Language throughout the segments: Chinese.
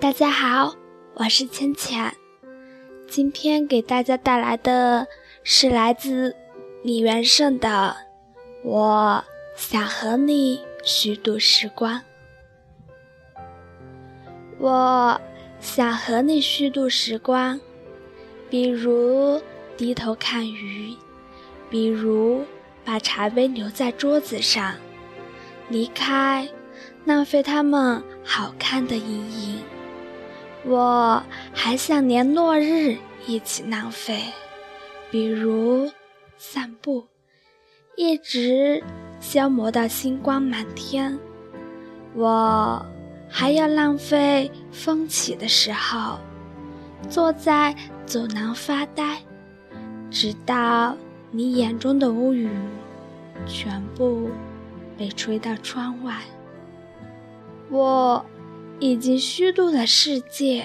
大家好，我是浅浅，今天给大家带来的是来自李元胜的《我想和你虚度时光》。我想和你虚度时光，比如低头看鱼，比如把茶杯留在桌子上，离开，浪费它们好看的阴影。我还想连落日一起浪费，比如散步，一直消磨到星光满天。我还要浪费风起的时候，坐在走廊发呆，直到你眼中的乌云全部被吹到窗外。我。已经虚度了世界，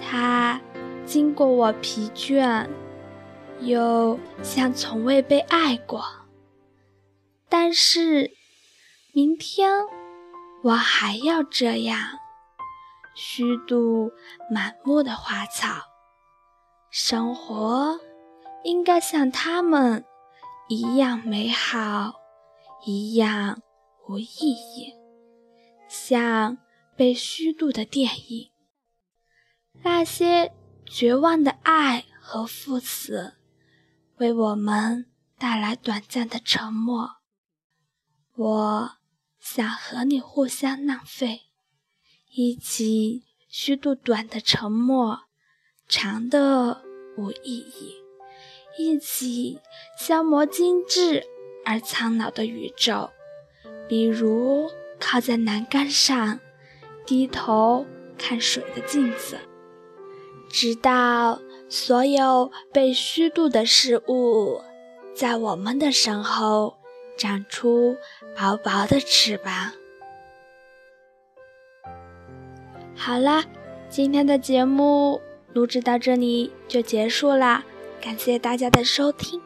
它经过我疲倦，又像从未被爱过。但是，明天我还要这样虚度满目的花草。生活应该像他们一样美好，一样无意义，像。被虚度的电影，那些绝望的爱和赴死，为我们带来短暂的沉默。我想和你互相浪费，一起虚度短的沉默，长的无意义，一起消磨精致而苍老的宇宙。比如靠在栏杆上。低头看水的镜子，直到所有被虚度的事物，在我们的身后长出薄薄的翅膀。好啦，今天的节目录制到这里就结束啦，感谢大家的收听。